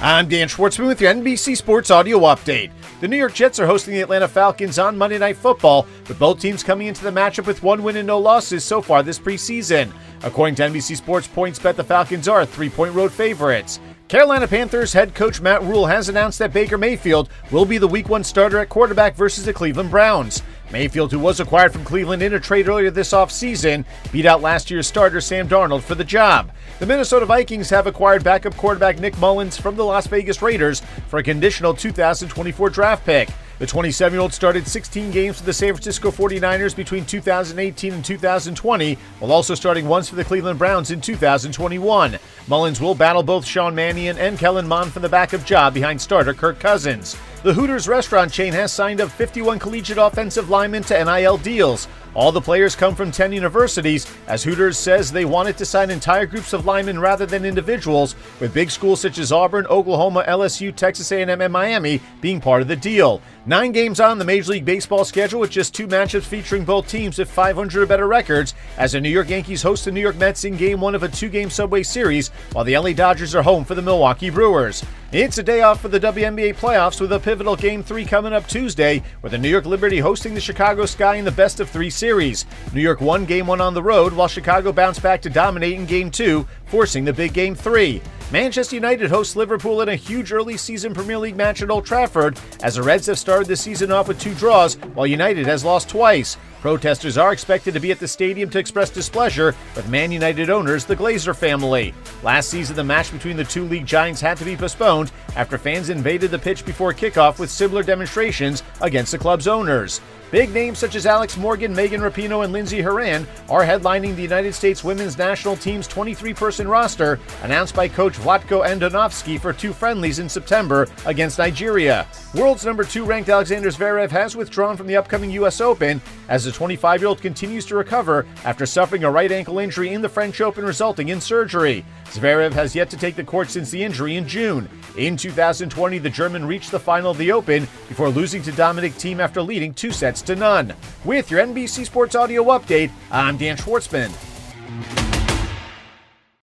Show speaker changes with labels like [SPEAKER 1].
[SPEAKER 1] I'm Dan Schwartzman with your NBC Sports Audio Update. The New York Jets are hosting the Atlanta Falcons on Monday Night Football, with both teams coming into the matchup with one win and no losses so far this preseason. According to NBC Sports PointsBet, the Falcons are three point road favorites. Carolina Panthers head coach Matt Rhule has announced that Baker Mayfield will be the week one starter at quarterback versus the Cleveland Browns. Mayfield, who was acquired from Cleveland in a trade earlier this offseason, beat out last year's starter Sam Darnold for the job. The Minnesota Vikings have acquired backup quarterback Nick Mullens from the Las Vegas Raiders for a conditional 2024 draft pick. The 27 year old started 16 games for the San Francisco 49ers between 2018 and 2020, while also starting once for the Cleveland Browns in 2021. Mullens will battle both Sean Mannion and Kellen Mond for the backup job behind starter Kirk Cousins. The Hooters restaurant chain has signed up 51 collegiate offensive linemen to NIL deals. All the players come from 10 universities, as Hooters says they wanted to sign entire groups of linemen rather than individuals, with big schools such as Auburn, Oklahoma, LSU, Texas A&M, and Miami being part of the deal. Nine games on the Major League Baseball schedule with just two matchups featuring both teams with 500 or better records, as the New York Yankees host the New York Mets in game one of a two-game Subway Series, while the LA Dodgers are home for the Milwaukee Brewers. It's a day off for the WNBA playoffs with a pivotal Game 3 coming up Tuesday, with the New York Liberty hosting the Chicago Sky in the best of three series. New York won Game 1 on the road, while Chicago bounced back to dominate in Game 2, forcing the big Game 3. Manchester United hosts Liverpool in a huge early season Premier League match at Old Trafford, as the Reds have started the season off with two draws, while United has lost twice. Protesters are expected to be at the stadium to express displeasure with Man United owners, the Glazer family. Last season, the match between the two league giants had to be postponed after fans invaded the pitch before kickoff with similar demonstrations against the club's owners. Big names such as Alex Morgan, Megan Rapinoe, and Lindsey Horan are headlining the United States women's national team's 23 person roster, announced by coach Vlatko Andonovski for two friendlies in September against Nigeria. World's number two ranked Alexander Zverev has withdrawn from the upcoming U.S. Open as the 25 year old continues to recover after suffering a right ankle injury in the French Open, resulting in surgery. Zverev has yet to take the court since the injury in June. In 2020, the German reached the final of the Open before losing to Dominic Thiem after leading two sets to none. With your NBC Sports Audio update, I'm Dan Schwartzman.